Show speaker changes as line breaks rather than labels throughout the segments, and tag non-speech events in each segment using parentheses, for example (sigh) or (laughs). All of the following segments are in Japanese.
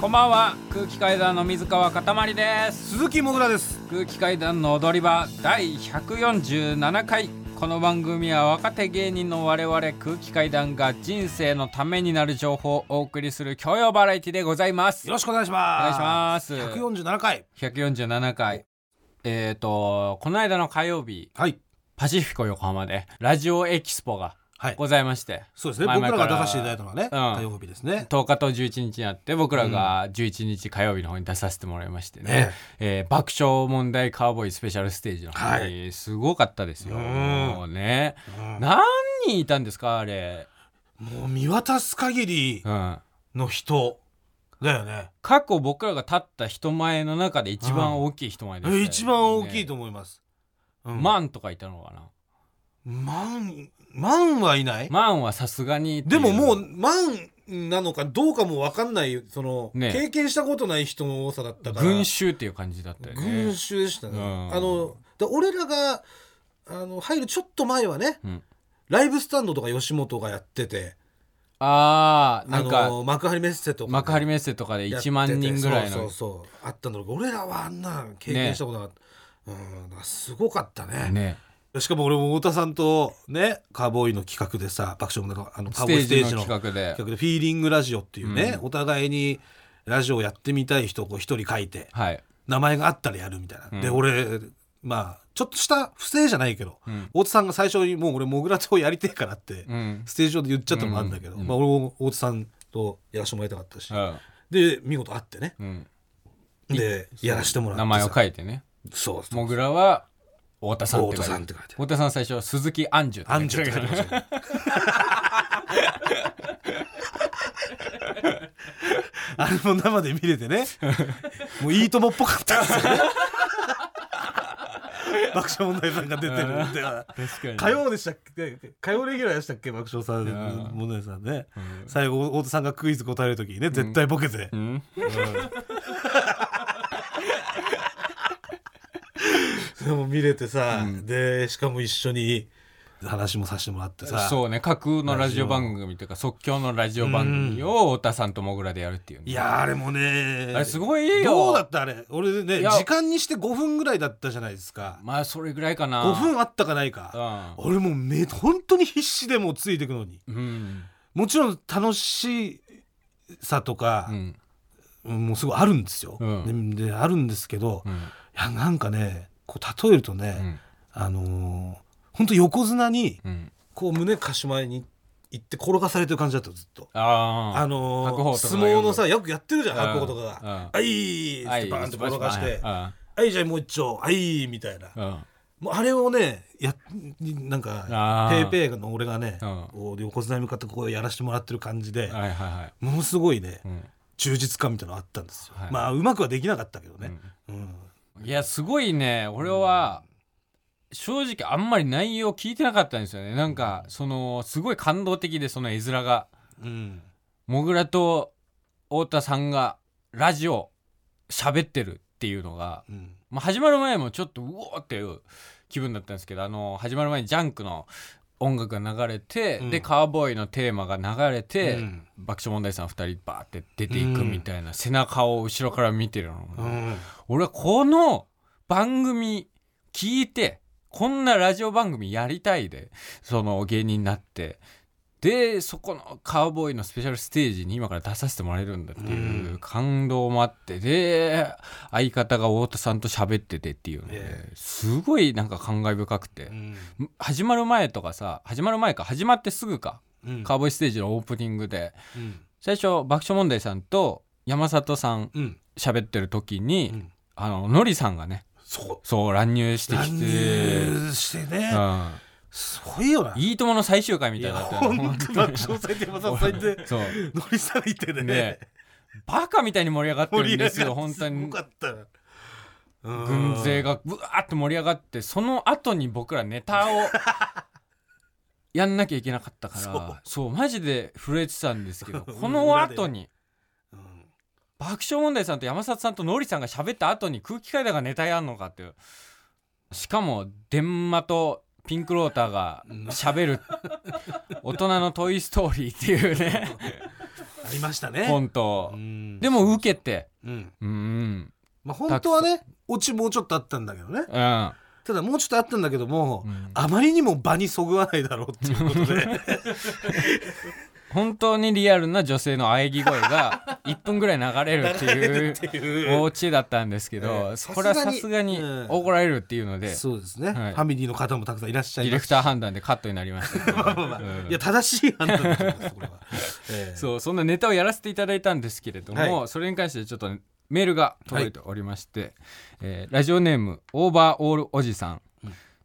こんばんは。空気階段の水川かたまりです。
鈴木もぐらです。
空気階段の踊り場第147回。この番組は若手芸人の我々空気階段が人生のためになる情報をお送りする教養バラエティでございます。
よろしくお願いします。
お願いします。
147回。
147回。えっ、ー、とこの間の火曜日。
はい。
パシフィコ横浜でラジオエキスポが
はい
ございまして、
そうですね。僕らが出させていただいたのはね
うん。
火曜日ですね。
10日と11日にあって僕らが11日火曜日の方に出させてもらいましてね、
ね。
えー爆笑問題カーボーイスペシャルステージの方にすごかったですよ、
うん。
もうね、
うん。
何人いたんですかあれ、
もう見渡す限り
うん、
の人だよね。
過去僕らが立った人前の中で一番大きい人前でしたよね、
一番大きいと思います。うん。
万とかいたのかな
万万はいない？
万はさすがに
でももう万なのかどうかも分かんないその
ね
経験したことない人の多さだったから。
群衆っていう感じだったよね。
群衆でしたね、
うん。
あので俺らがあの入るちょっと前はね、
うん。
ライブスタンドとか吉本がやってて。
ああな
あ
んか
の幕張メッセとかね、
幕張メッセとかで
やってて
1万人ぐらいの。
そうそうそうあったんだろうけど俺らはあんな経験したことなかった、うんすごかったね。
ね
しかも俺も太田さんとねカーボーイの企画でさ爆笑のあのカ
ス
ーボーイステージの
企画で。
フィーリングラジオっていうね、
うん。
お互いにラジオやってみたい人を一人書いて
はい。
名前があったらやるみたいな、
うん。
で俺まあちょっとした不正じゃないけど、
うん。
大津さんが最初にもう俺モグラとやりてえからって、
うん。
ステージ上で言っちゃったのもあるんだけど、まあ、俺も大津さんとやらせてもらいたかったし、
うん。
で見事会ってね。
うん。
でやらせてもらって
名前を
い
書いてね。
そうそう
モグラは太田さんって書いて
太田さんって書いて
太田さん最初鈴木杏樹
アンジュって書いてましたね。あれも生で見れてね。もういいともっぽかったですよね。(laughs) 爆笑問題さんが出てるんで
確かに。
火曜でしたっけ？火曜レギュラーでしたっけ？爆笑さん
ん
問題さんね。
うん。
最後太田さんがクイズ答える時にね絶対ボケて、
うん (laughs)
で (laughs) も見れてさ、
うん。
でしかも一緒に話もさせてもらってさ。
そうね架空のラジオ番組というか即興のラジオ番組を太田さんとモグラでやるっていうね。
いやーあれもね
あれすごいよ。
どうだったあれ？俺ね時間にして5分ぐらいだったじゃないですか。
まあそれぐらいかな。
5分あったかないか。
う
俺もうめ本当に必死でもうついていくのに。
んうん。
もちろん楽しさとか
う、ん。
もうすごいあるんですよ、
うん。
でであるんですけど、い
うん。
やなんかねこう例えるとね、
うん。
あのー、本当横綱に
うん。
こう胸かしまえに行って転がされてる感じだったずっと。
あ
あのー、相撲のさよくやってるじゃん
うん
白鵬とかが。
うん「
はい」ってバーンって転がして「
あ
はい。じゃあもう一丁はい」みたいな。
うん。
もうあれをねやなんかペーペーの俺がね
うん。
こう横綱に向かってこうやらせてもらってる感じで
はいはいはい。
ものすごいね
うん。
充実感みたいなのあったんですよ。
はい。
まあうまくはできなかったけどね。うん
いやすごいね。俺は正直あんまり内容聞いてなかったんですよね。なんかそのすごい感動的でその絵面が。
うん。
モグラと太田さんがラジオ喋ってるっていうのが、
うん。
まあ、始まる前もちょっとうおーっていう気分だったんですけどあの始まる前にジャンクの音楽が流れて、
うん。
でカーボーイのテーマが流れて、
うん。
爆笑問題さん2人バーって出ていくみたいな、背中を後ろから見てるの、
うん。
俺はこの番組聞いてこんなラジオ番組やりたいでその芸人になってでそこのカウボーイのスペシャルステージに今から出させてもらえるんだっていう感動もあってで相方が太田さんと喋っててっていうので、
え
すごいなんか感慨深くて、
うん。
始まる前とかさ始まる前か始まってすぐか、
うん。
カウボーイステージのオープニングで。
うん。
最初爆笑問題さんと山里さん
うん。
喋ってる時に、
うん。
あののりさんがね
そう。
乱入してき
乱
て、
入してね。
うん、
すごいよな。い
いともの最終回みたいだったよ
本当爆笑祭で山里さんいて
そう。
ノリさんいてね。
ね。バカみたいに盛り上がってるんですよ本当
す
に
ごかった。うん。
軍勢がブワーって盛り上がってその後に僕らネタをやんなきゃいけなかったから
そう。
マジで震えてたんですけど (laughs) この後に
うん。
爆笑問題さんと山里さんとノリさんが喋った後に空気階段がネタやんのかっていう。しかも電マとピンクローターが喋る。大人の「トイ・ストーリー」っていうね。
ありましたね。
本当
うん。
でも受けて。
うん。
うん。
まあ本当はねオチもうちょっとあったんだけどね。
うん。
ただもうちょっとあったんだけども、
うん。
あまりにも場にそぐわないだろうっていうことで (laughs)
本当にリアルな女性の喘ぎ声が (laughs) 1分ぐらい流れるっていうお家だったんですけ
え
ど、
え
これはさ
さすがに
怒られるっていうので、
そうですね、
はい。
ファミリーの方もたくさんいらっしゃい
ディレクター判断でカットになりました。(laughs)
いや正しい判断すこれは、(laughs) ええ。
そうそんなネタをやらせていただいたんですけれども、
は
それに関してちょっとメールが届いておりまして、えーラジオネームオーバーオールおじさん。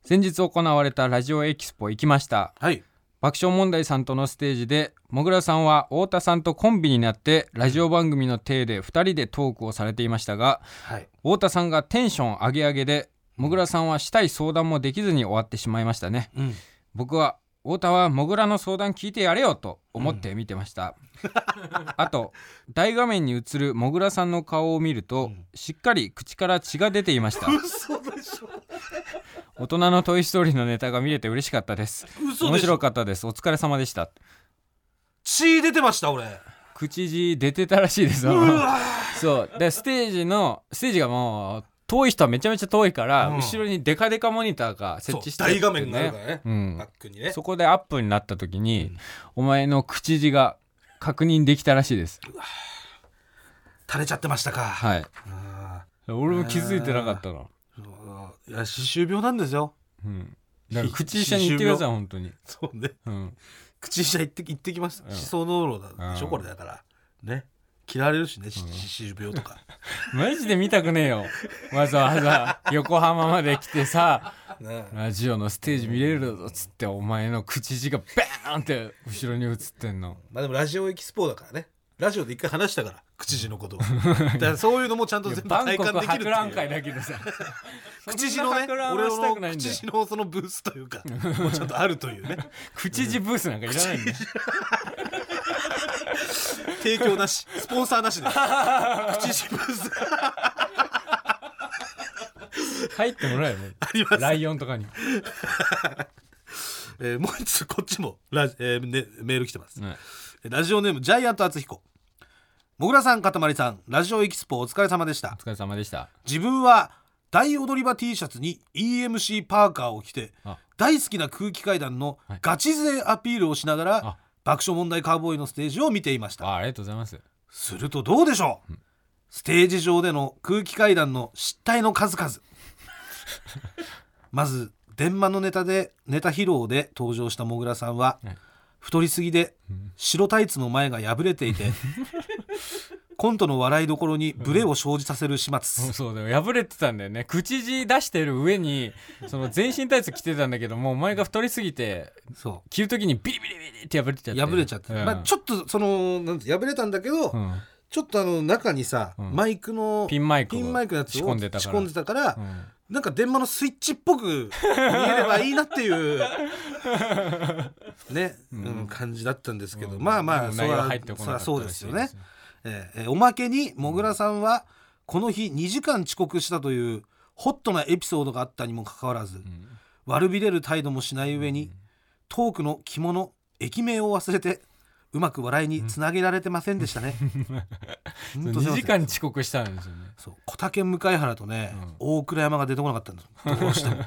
先日行われたラジオエキスポ行きました。
はい
爆笑問題さんとのステージでもぐらさんは太田さんとコンビになってラジオ番組の体で2人でトークをされていましたが
はい。
太田さんがテンション上げ上げでもぐらさんはしたい相談もできずに終わってしまいましたね。
うん。
僕は太田はもぐらの相談聞いてやれよと思って見てました、(laughs) あと大画面に映るもぐらさんの顔を見ると、
うん。
しっかり口から血が出ていました。
嘘でしょ
大人のトイ・ストーリーのネタが見れて嬉しかったです。面
嘘でしょ？
白かったです。お疲れ様でした。
血出てました俺。
口血出てたらしいです
うわ
そう。でステージのステージがもう遠い人はめちゃめちゃ遠いから、
うん。
後ろにデカデカモニターが設置して
そう大画面があるからね。
うん。
バックにね。
そこでアップになった時に、
うん。
お前の口字が確認できたらしいです。
垂れちゃってましたか。
はい。
あ
俺も気づいてなかったの、
ーいや歯周病なんですよ。
うん、だから口医者に言ってください本当に、
そうね。
うん、
口医者行って行ってきます。
うん。
歯槽膿漏だでしょ
うん
これだから。ね。切られるしねし歯周病とか。(laughs)
マジで見たくねえよ。わざわざ横浜まで来てさ (laughs)
ね。
ラジオのステージ見れるぞっつってお前の口字がバーンって後ろに映ってんの。
まあでもラジオエキスポだからねラジオで一回話したから (laughs) 口字のことを。だからそういうのもちゃんと全部体感できるって
覧会
いう
だけどさ。(laughs)
口字のね俺の口字のそのブースというか (laughs) もうちゃんとあるというね。
口字ブースなんかいらないんだよ。
提供なし。スポンサーなしで口字ブース。
入ってもらえよ。もう
あります。
ライオンとかに、
えーもう一つこっちもラジ、えーね、メール来てます。
ね
ラジオネームジャイアント厚彦。もぐらさんかたまりさんラジオエキスポお疲れ様でした。
お疲れ様でした。
自分は大踊り場 T シャツに EMC パーカーを着て
あ。
大好きな空気階段の
はい。
ガチ勢アピールをしながら、
あ。
爆笑問題カーボーイのステージを見ていました。
あありがとうございます。
するとどうでしょう、ステージ上での空気階段の失態の数々。(laughs) まず電話のネタでネタ披露で登場したもぐらさんは、
はい
太りすぎで
ん。
白タイツの前が破れていて (laughs) コントの笑いどころにブレを生じさせる始末、
そうそうだよ。破れてたんだよね。口字出してる上にその全身タイツ着てたんだけどもうお前が太りすぎて
そ
着る時にビリビリビリって破れちゃっ
う。
て
破れちゃって、
うん。
まあ、ちょっとそのなんて破れたんだけど、
うん
ちょっとあの中にさ、
うん。
マイクの
ピンマイクを
ピンマイクのやつを
仕込んでたから。
仕込んでたから
うん。
なんか電話のスイッチっぽく見えればいいなっていう (laughs) ね、うん。感じだったんですけど、まあまあそ
内容
ら
入ってこなかった
そらそうですよね。
らしい。
えーえーおまけにもぐらさんはこの日2時間遅刻したというホットなエピソードがあったにもかかわらず、
ん。
悪びれる態度もしない上に、トークの着物駅名を忘れてうまく笑いにつなげられてませんでしたね。ほんとすい
2
ません。
時間遅刻したんですよね。
そう。小竹向原とね、大倉山が出てこなかったんです。どうしても。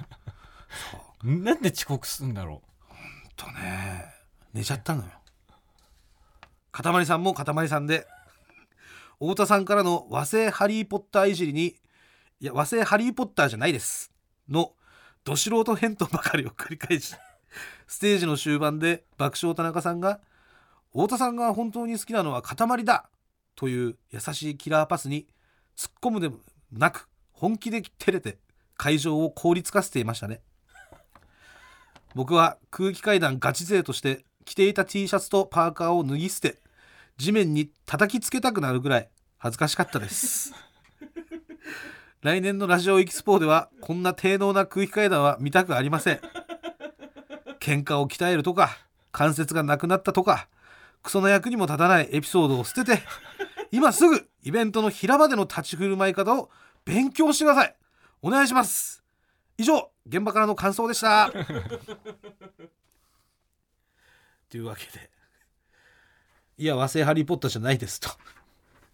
なんで遅刻するんだろ
とね。寝ちゃったのよ。かたまりさんもかたまりさんで太田さんからの和製ハリー・ポッターいじりにいや和製ハリー・ポッターじゃないです。のど素人返答ばかりを繰り返しステージの終盤で爆笑田中さんが太田さんが本当に好きなのは塊だ。という優しいキラーパスに突っ込むでもなく本気で照れて会場を凍りつかせていましたね。僕は空気階段ガチ勢として着ていた T シャツとパーカーを脱ぎ捨て地面に叩きつけたくなるぐらい恥ずかしかったです。来年のラジオエキスポではこんな低能な空気階段は見たくありません。喧嘩を鍛えるとか関節がなくなったとかクソの役にも立たないエピソードを捨てて (laughs) 今すぐイベントの平場での立ち振る舞い方を勉強してください。お願いします。以上現場からの感想でした。(laughs) というわけで。いや和製ハリー・ポッターじゃないですと。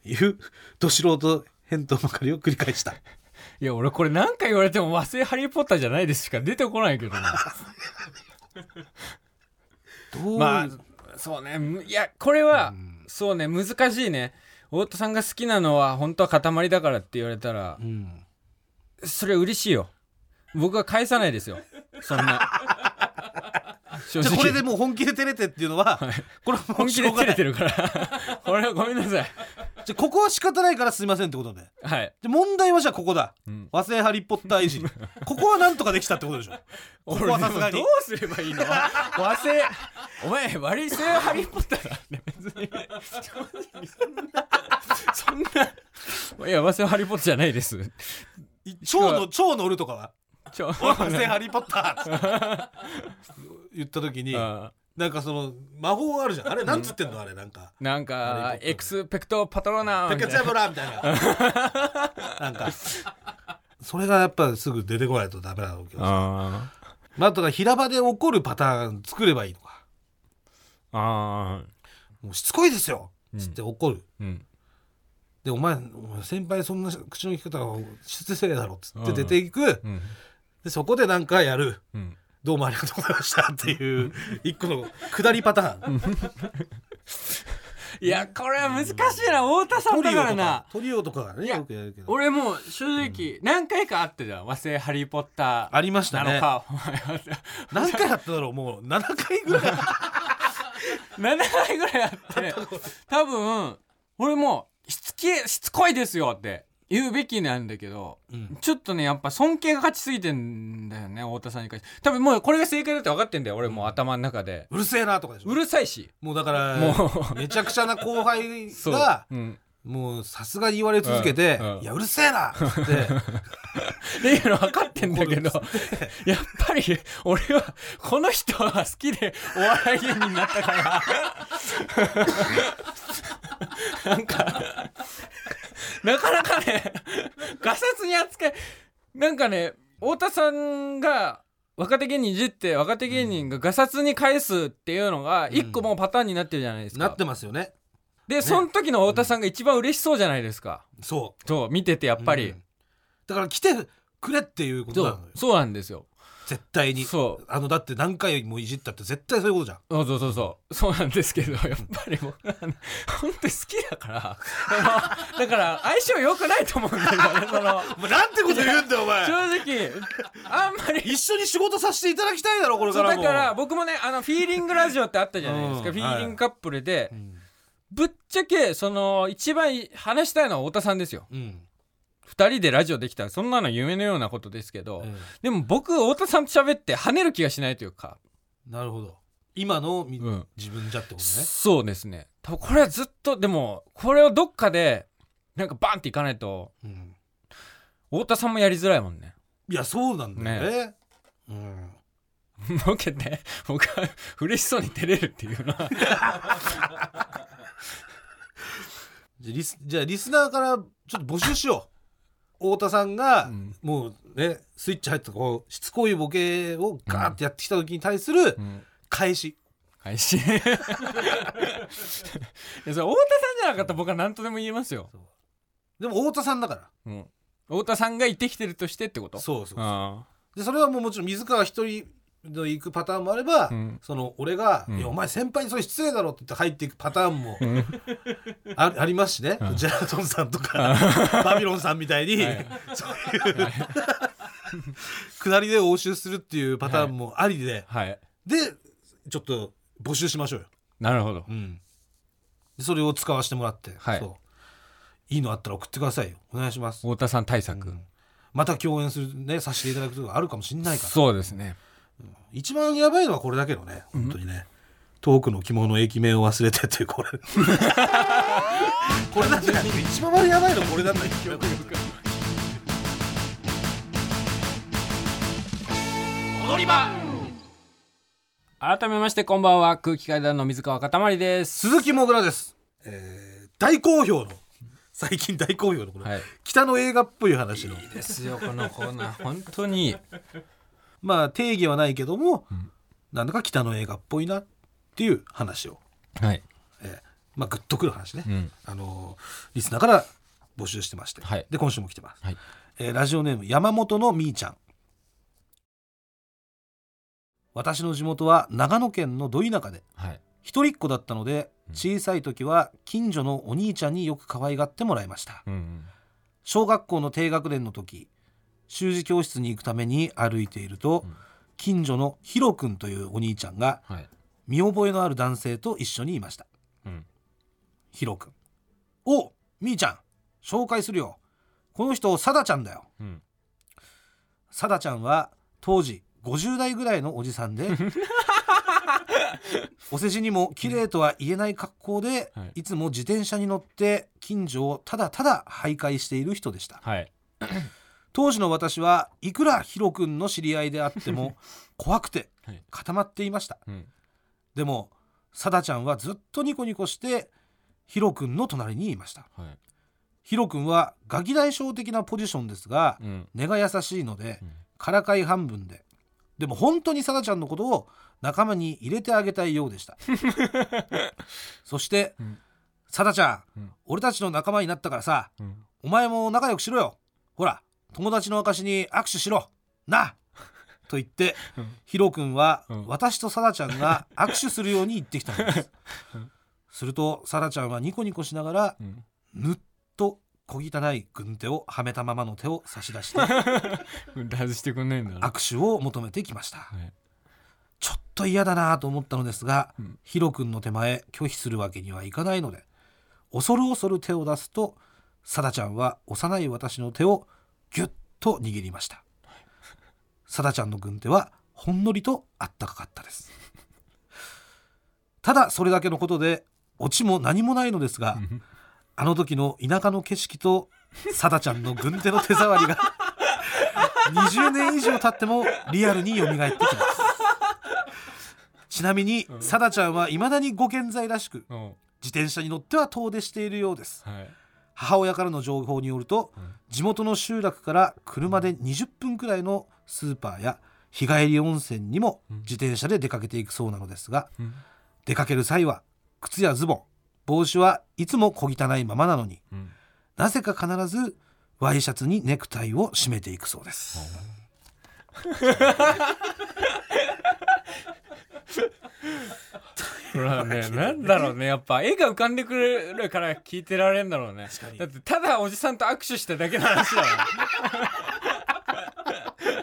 いうど素人返答ばかりを繰り返した。(laughs)
いや俺これ何回言われても和製ハリー・ポッターじゃないですしか出てこないけどな。
どう
まあそうね。むいやこれは、
うん
そうね。難しいね。太田さんが好きなのは本当は塊だからって言われたら
うん。
それ嬉しいよ。僕は返さないですよ。そんな。正
じゃあこれでもう本気で照れてっていうのは、これはも
本気で照れてるから。(laughs) これはごめんなさい。
じゃあここは仕方ないからすいませんってことで。
はい、
で問題はじゃあここだ。
うん、
和製ハリー・ポッターいじり。(laughs) ここはなんとかできたってことでしょ (laughs) ここはさすがに。
どうすればいいの？和製お前和製ハリー・ポッターだね。別に。そんなそんな。いや和製ハリー・ポッターじゃないです。
蝶の蝶のるとかは？
ちょ
和製ハリー・ポッターって。(laughs) 言った時に
あ
なんかその魔法あるじゃん。あれなんつってんの？あれなんか。
なんかエクスペクトパトローナ
ペ
みたいな。
ケツヤブラみたいな。(laughs) なんか。それがやっぱすぐ出てこないとダメなわけどさ
あ
まあだから平場で起こるパターン作ればいいのか。
ーあー。
もうしつこいですよ。
うん。
つって怒る、
うん。
でお前お前先輩そんな口の利き方は失礼だろっつって
うん。
出ていく、
うん
でそこでなんかやる。
うん。
どうもありがとうございましたっていう一個の下りパターン。(laughs)
いやこれは難しいな。太田さんだ
か
からな。
トリオとかがねよくやるけど。
俺もう正直何回かあったじゃん和製ハリー・ポッター。
ありましたね。何回やっただろうもう。7回ぐらい。(laughs)
7回ぐらいあって。(laughs) 多分俺もしつけしつこいですよって言うべきなんだけど
うん。
ちょっとねやっぱ尊敬が勝ちすぎてんだよね太田さんに関して。多分もうこれが正解だって分かってんだよ俺もう頭の中で。
うるせえなとかでしょ。
うるさいし。
もうだから
も
めちゃくちゃな後輩 (laughs)
そう。
が
うん。
もうさすがに言われ続けて
うん。うん「
いやうるせえな!」って。(laughs)
っていうの分かってんだけどやっぱり俺はこの人が好きでお笑い芸人になったから。(laughs) なんか (laughs) なかなかね (laughs) ガサツに扱いなんかね太田さんが若手芸人いじって若手芸人がガサツに返すっていうのが一個もうパターンになってるじゃないですか、
なってますよね。
でその時の太田さんが一番嬉しそうじゃないですか、
そ
そう見ててや
う
っぱり、
うん。だから来てくれっていうことなのよ。
そうなんですよ
絶対に。
そう。
あのだって何回もいじったって絶対そういうことじゃん。
そうそうそうそう。そうなんですけどやっぱり僕はね本当に好きだから。(laughs) だから相性良くないと思うんだよねその。
お前なんてこと言うんだよお前。
正直。あんまり。
一緒に仕事させていただきたいだろこれ
そう
からも
だから僕もねあのフィーリングラジオってあったじゃないですか、
うん
フィーリングカップルで、
うん。
ぶっちゃけその一番話したいのは太田さんですよ。
うん
二人でラジオできたらそんなの夢のようなことですけど、
え
でも僕太田さんと喋って跳ねる気がしないというか、
えなるほど。今のみ
うん、
自分じゃってことね。
そうですね。多分これはずっとでもこれをどっかでなんかバンっていかないと
うん。
太田さんもやりづらいもんね。
いやそうなんだよね。うん。
ボケて僕は嬉しそうに照れるっていうの。は (laughs)
じゃあリスじゃあリスナーからちょっと募集しよう太田さんが、
うん。
もうねスイッチ入ったこうしつこいボケをガーってやってきた時に対する
うん。
返し、
配信 (laughs) いやそれ太田さんじゃなかったら僕は何とでも言えますよ、
でも太田さんだから。
うん、太田さんがいてきてるとしてってこと？
そうそうそう。
あ。
でそれはもうもちろん水川一人の行くパターンもあれば、
うん。
その俺が、
うん。
いやお前先輩にそれ失礼だろ」って言って入っていくパターンも
あうん。
あありますしね、
うん。
ジェラトンさんとかバビロンさんみたいに、
はい。
そういう (laughs) 下りで応酬するっていうパターンもありで、
はい。
でちょっと募集しましょうよ、
なるほど。
うん、でそれを使わせてもらって、
はい。
そう。いいのあったら送ってくださいよ。お願いします、
太田さん対策、
うん。また共演するねさせていただくことがあるかもしれないから。
そうですね
一番やばいのはこれだけどね。本当にね、遠くの着物駅名を忘れてっていうこれ。(laughs) これなんじゃない一番やばいのこれなんだよ
踊り場。改めましてこんばんは。空気階段の水川かたまりです。
鈴木もぐらです、えー大好評の最近大好評のこれ、
はい。
北の映画っぽい話の。
ですよこのコーナー。本当に
まあ定義はないけども、
ん。
なんだか北の映画っぽいなっていう話を、
はい。
えーまあグッとくる話ね、
うん。
あのリスナーから募集してまして、
はい。
で今週も来てます、
はい。
えーラジオネーム山本のみーちゃん。私の地元は長野県のど田舎で
はい。
一人っ子だったので
うん。
小さい時は近所のお兄ちゃんによく可愛がってもらいました。
うん。
小学校の低学年の時習字教室に行くために歩いていると、
うん。
近所のヒロ君というお兄ちゃんが
はい。
見覚えのある男性と一緒にいました。
うん。
ヒロ君。おみーちゃん紹介するよ。この人サダちゃんだよ。
うん。
サダちゃんは当時50代ぐらいのおじさんで (laughs) お世辞にも綺麗とは言えない格好で、
はい。
い、つも自転車に乗って近所をただただ徘徊している人でした。
はい
当時の私はいくらヒロ君の知り合いであっても (laughs) 怖くて
はい。
固まっていました。
うん。
でもサダちゃんはずっとニコニコしてヒロ君の隣にいました。
はい。
ヒロ君はガキ大将的なポジションですが
うん。
根が優しいので
うん。
からかい半分で。でも本当にサダちゃんのことを仲間に入れてあげたいようでした。(laughs) そして、
うん。
サダちゃん、
うん。
俺たちの仲間になったからさ
うん。
お前も仲良くしろよ。ほら友達の証に握手しろ。な。(laughs) と言って、
うん。
ヒロ君は、
うん。
私とサダちゃんが (laughs) 握手するように言ってきたのです、
うん。
するとサダちゃんはニコニコしながら
うん。
ぬっと小汚い軍手をはめたままの手を差し出して (laughs)
外してくんないんだ。な
握手を求めてきました。
はい。
ちょっと嫌だなと思ったのですが、
うん。
ヒロ君の手前拒否するわけにはいかないので恐る恐る手を出すとサダちゃんは幼い私の手をギュッと握りました。サダちゃんの軍手はほんのりとあったかかったです。ただそれだけのことでオチも何もないのですが
うん
あの時の田舎の景色とサダちゃんの軍手の手触りが20年以上経ってもリアルに蘇ってきます。ちなみに、
うん。
サダちゃんは未だにご健在らしく
うん。
自転車に乗っては遠出しているようです。
はい
母親からの情報によると
うん。
地元の集落から車で20分くらいのスーパーや日帰り温泉にも
うん。
自転車で出かけていくそうなのですが
うん。
出かける際は靴やズボン帽子はいつも小汚いままなのに
うん。
なぜか必ずワイシャツにネクタイを締めていくそうです。
ほ (laughs) らね、(laughs) なんだろうね。やっぱ絵が浮かんでくるから聞いてられんだろうね。だってただおじさんと握手しただけの話だもん。(laughs)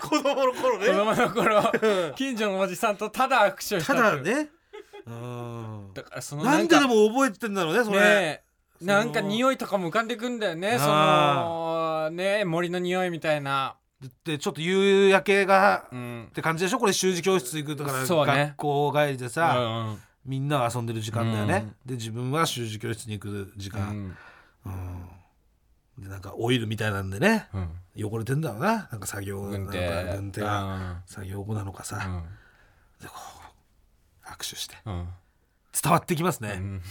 子供の頃
子供の頃。近所のおじさんとただ握手をした
ただね。うん
だからその
なんでで
か
も覚えてんだろうねそれ、
ねなんか匂いとかも浮かんでくんだよね。そ
あ
のね森の匂いみたいな。
でちょっと夕焼けが
うん。
って感じでしょ？これ習字教室行くとから、
そうね。
学校帰りで
う
さ、
ん
みんなは遊んでる時間だよね、
うん。
で自分は習字教室に行く時
う
間、
ん。
うん。でなんかオイルみたいなんでね。
うん。
汚れてんだろうな。なんか作業
軍手
なんか軍手。が。作業後なのかさ、
うん。
でこう握手して。
うん。
伝わってきますね、
うん。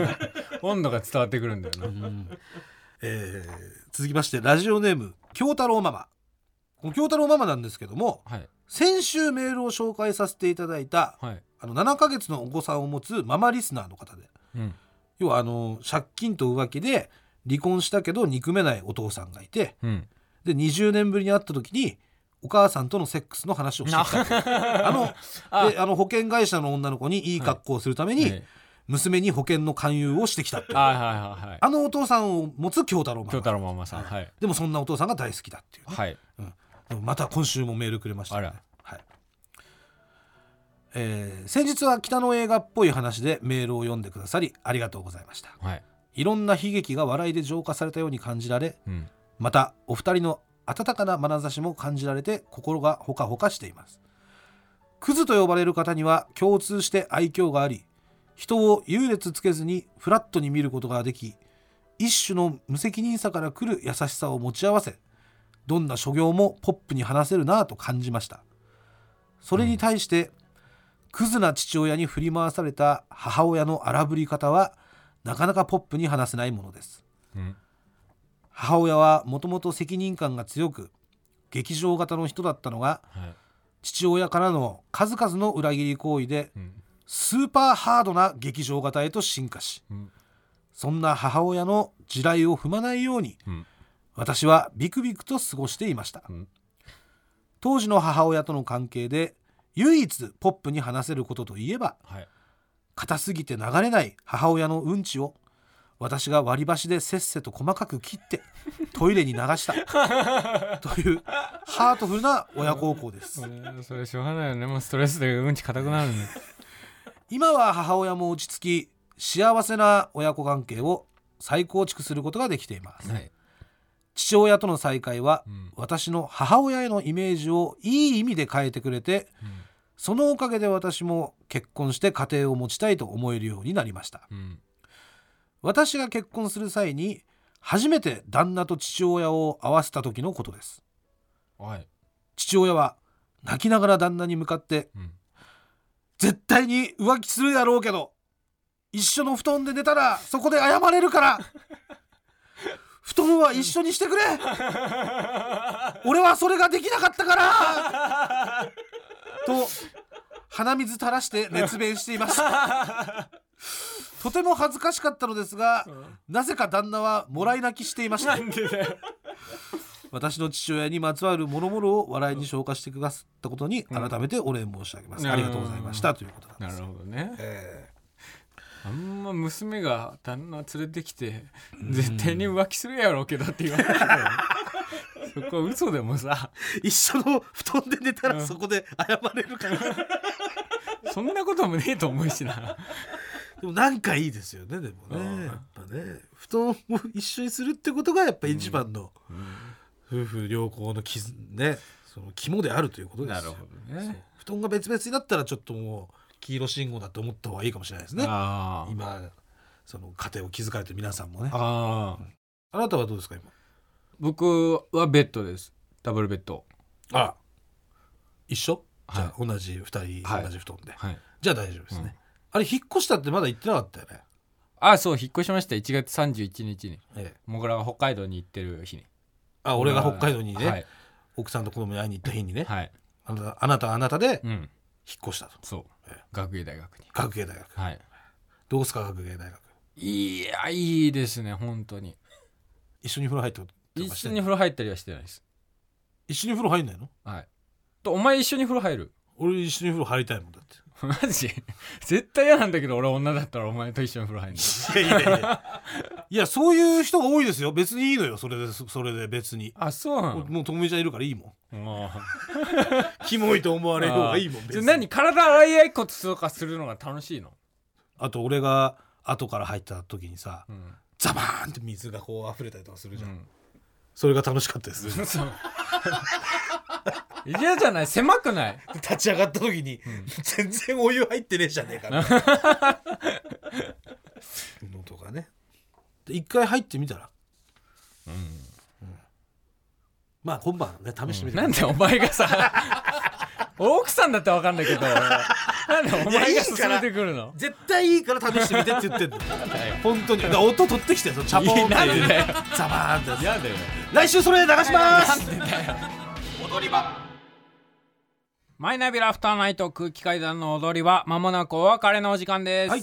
(laughs) 温度が伝わってくるんだよな。
うん。えー続きましてラジオネーム京太郎ママ。この京太郎ママなんですけども
はい。
先週メールを紹介させていただいた
はい
あの7ヶ月のお子さんを持つママリスナーの方で。
うん。
要はあの借金と浮気で離婚したけど憎めないお父さんがいて。
うん。
で20年ぶりに会った時にお母さんとのセックスの話をしてあの (laughs)
あ
であの保険会社の女の子にいい格好をするために、
はい。
娘に保険の勧誘をしてきたっていう。
はいはいはいはい。
あのお父さんを持つ京太郎ママ。
京太郎ママさんはい。
でもそんなお父さんが大好きだっていうね、
はい。
でもまた今週もメールくれました、ね、えー先日は北の映画っぽい話でメールを読んでくださりありがとうございました。
はい。
いろんな悲劇が笑いで浄化されたように感じられ
うん。
またお二人の温かな眼差しも感じられて心がほかほかしています。クズと呼ばれる方には共通して愛嬌があり人を優劣つけずにフラットに見ることができ一種の無責任さから来る優しさを持ち合わせどんな所業もポップに話せるなぁと感じました。それに対して、クズな父親に振り回された母親の荒ぶり方はなかなかポップに話せないものです。
うん。
母親はもともと責任感が強く劇場型の人だったのが
はい。
父親からの数々の裏切り行為で
うん。
スーパーハードな劇場型へと進化し
うん。
そんな母親の地雷を踏まないように
うん。
私はビクビクと過ごしていました。
うん。
当時の母親との関係で唯一ポップに話せることといえば
はい。
硬すぎて流れない母親のうんちを私が割り箸でせっせと細かく切ってトイレに流した。(laughs) というハートフルな親孝行です。
うんそれしょうがないよね。もうストレスでうんち硬くなるね (laughs)
今は母親も落ち着き幸せな親子関係を再構築することができています。
はい。
父親との再会は
うん。
私の母親へのイメージをいい意味で変えてくれてそのおかげで私も結婚して家庭を持ちたいと思えるようになりました。
うん
私が結婚する際に初めて旦那と父親を合わせた時のことです。
はい。
父親は泣きながら旦那に向かって
うん。
絶対に浮気するやろうけど一緒の布団で寝たらそこで謝れるから (laughs) 布団は一緒にしてくれ。俺はそれができなかったからと鼻水垂らして熱弁していました (laughs) とても恥ずかしかったのですがなぜか旦那はもらい泣きしていました。私の父親にまつわる諸々を笑いに消化してくださったことに
うん。
改めてお礼申し上げます、
うん。
ありがとうございました。ということなんです。
なるほどね。
え
あんま娘が旦那連れてきて絶対に浮気するやろうけどって言われてたよそ (laughs) こは嘘でもさ。
ー一緒の布団で寝た
うん。
らそこで謝れるから、(laughs)
そんなこともねえと思うしな。
でもなんかいいですよねでも
うん。
ねやっぱね。布団を一緒にするってことがやっぱ一番の夫婦良好の絆ねその肝であるということですよ。
なるほどね。
布団が別々になったらちょっともう黄色信号だと思った方がいいかもしれないですね。
あー
今その家庭を築かれてる皆さんもね。
あー
あなたはどうですか今
僕はベッドです。ダブルベッド。
あ一緒、
はい。
じゃあ同じ2人、
はい。
同じ布団で。
はい。
じゃあ大丈夫ですね、あれ引っ越したってまだ行ってなかったよね、
あそう引っ越しました。1月31日に。
ええ、
もぐらが北海道に行ってる日に。
あ俺が北海道にね、
はい、
奥さんと子供に会いに行った日にね、
はい、
あなたあなたはあなたで
うん。
引っ越したと。
そう。
ええ。
学芸大学に。
学芸大学。
はい。
どうですか学芸大学？
いやいいですね本当に。
一緒に風呂入ってと
一緒に風呂入ったりはしてないです。
一緒に風呂入んないの？
はい。とお前一緒に風呂入る？
俺一緒に風呂入りたいもんだって。(laughs)
マジ？絶対嫌なんだけど俺女だったらお前と一緒に風呂入るの
い。やいやいや。いやそういう人が多いですよ。別にいいのよ。それでそれで別に。
あそうなの？
もうともみちゃんいるからいいもん。
も (laughs)
キモいと思わ
う
れる方がいいもん
じ
別に。
何体洗い合いこととかするのが楽しいの、
あと俺が後から入った時にさ
うん。
ザバーンって水がこう溢れたりとかするじゃん、
うん
それが楽しかったです。
そう。嫌じゃない？狭くない？
立ち上がった時に、全然お湯入ってねえじゃねえかなのと (laughs) かね。で一回入ってみたら、まあ今晩ね試してみて、
なんでお前がさ (laughs) 奥さんだって分かんないけどなんでお前が
いいから。
進めてくるの？
絶対いいから試してみてって言ってんの。本当に。だから音取ってきてそのチャポンって。
いやなんでだよ。
ザバーンってや
だよ。
来週それ流します。
なんでだよ。マイナビラフターナイト空気階段の踊りは間もなくお別れのお時間です、
はい。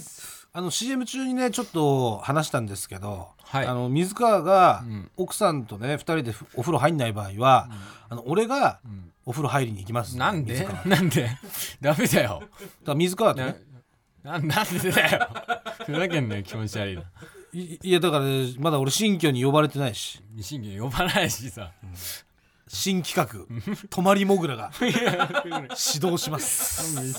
あの CM 中にねちょっと話したんですけど、
はい。
あの水川が
うん。
奥さんとね2人でお風呂入んない場合は、あの俺が
ん
お風呂入りに行きます。
なんで？なんで？ダメだよ。
ら水川と
な
ね。
ななんでだよ。ふざけんなよ気持ち悪いない
いやだから、ね、まだ俺新居に呼ばれてないし。
ミシンギ呼ばないしさ。
新企画「泊まりもぐら」が指導します。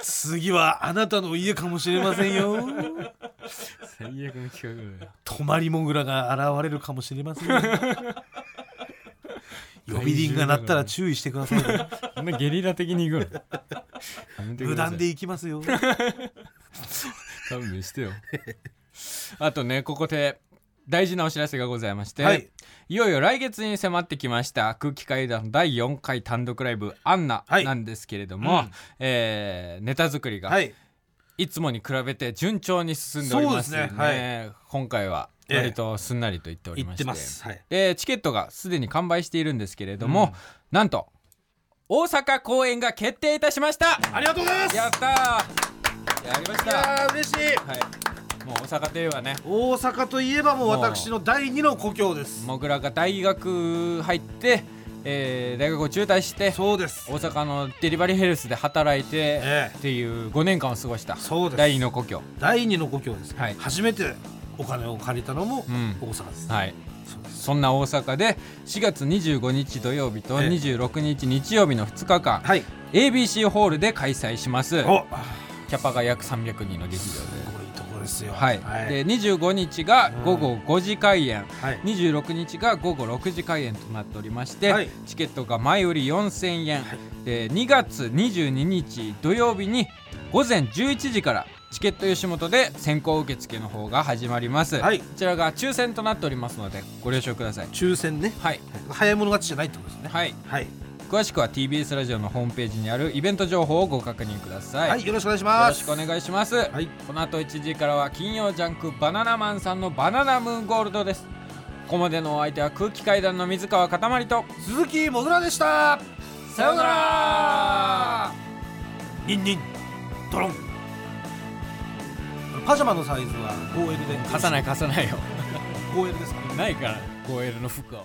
次はあなたの家かもしれませんよ。
最悪の企画だよ。
泊まりもぐらが現れるかもしれませんよ呼び鈴が鳴ったら注意してくださいよ
こんなゲリラ的に行くの？
無断で行きますよ。
勘弁してよ。あとねここで大事なお知らせがございまして、
はい。
いよいよ来月に迫ってきました。空気階段第4回単独ライブ「アンナ」
はい。
なんですけれども、
うん。
えーネタ作りが。
はい
いつもに比べて順調に進んでおります
そうですね。
今回は割とすんなりと言っておりまして,、
てます。はい。
でチケットがすでに完売しているんですけれども、なんと大阪公演が決定いたしました。
ありがとうございます。
やったー。やりまし
い
た
やー嬉しい。
はい。もう大阪といえばね。
大阪といえばもう私の第二の故郷です。
僕らが大学入って、えー大学を中退して
そうです。
大阪のデリバリーヘルスで働いて、
ええ。
っていう5年間を過ごした
そうです。
第二の故郷。
第二の故郷です、
はい。
初めてお金を借りたのも
うん。
大阪です、
はい。
そうです。
そんな大阪で4月25日土曜日と
ええ。
26日日曜日の2日間、
はい。
ABC ホールで開催します。
お。
キャパが約300人の劇場
す
で
ですよ。
はい、
はい。
で25日が午後5時開演、
はい。
26日が午後6時開演となっておりまして、
はい。
チケットが前売り4000円、
はい。
で2月22日土曜日に午前11時からチケット吉本で先行受付の方が始まります、
はい。
こちらが抽選となっておりますのでご了承ください。
抽選ね。
はい、
早い者勝ちじゃないってことですね。
はい、
はい、
詳しくは TBS ラジオのホームページにあるイベント情報をご確認ください、
はい、よろしくお願いし
よ
ます。
ろしくお願いします、
はい。
この後1時からは金曜ジャンクバナナマンさんのバナナムーンゴールドです。ここまでのお相手は空気階段の水川かたまりと。
鈴木もぐらでした。
さようなら。
ニンニンドロン。パジャマのサイズは 5L で。
貸さない貸さないよ。
5L ですか？
ないから 5L の服は